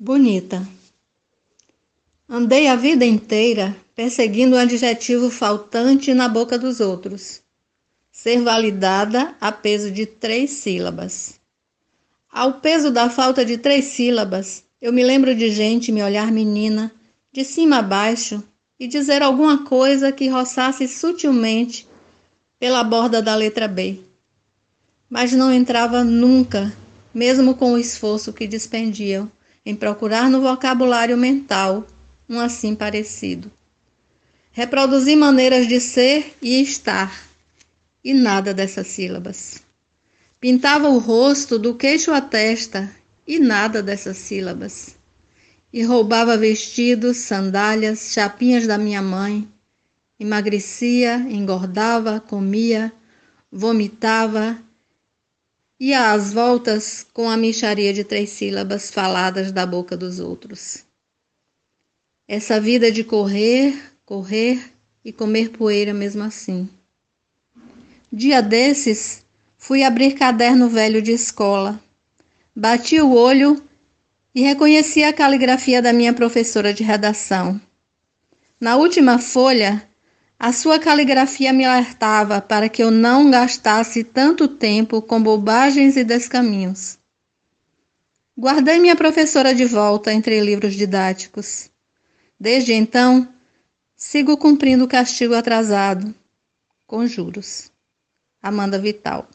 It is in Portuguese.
Bonita. Andei a vida inteira perseguindo o adjetivo faltante na boca dos outros. Ser validada a peso de três sílabas. Ao peso da falta de três sílabas, eu me lembro de gente me olhar menina, de cima a baixo, e dizer alguma coisa que roçasse sutilmente pela borda da letra B. Mas não entrava nunca, mesmo com o esforço que despendiam em procurar no vocabulário mental um assim parecido. Reproduzi maneiras de ser e estar, e nada dessas sílabas. Pintava o rosto do queixo à testa, e nada dessas sílabas. E roubava vestidos, sandálias, chapinhas da minha mãe. Emagrecia, engordava, comia, vomitava ia às voltas com a micharia de três sílabas faladas da boca dos outros. Essa vida de correr, correr e comer poeira mesmo assim. Dia desses, fui abrir caderno velho de escola. Bati o olho e reconheci a caligrafia da minha professora de redação. Na última folha, a sua caligrafia me alertava para que eu não gastasse tanto tempo com bobagens e descaminhos. Guardei minha professora de volta entre livros didáticos. Desde então, sigo cumprindo o castigo atrasado, com juros. Amanda Vital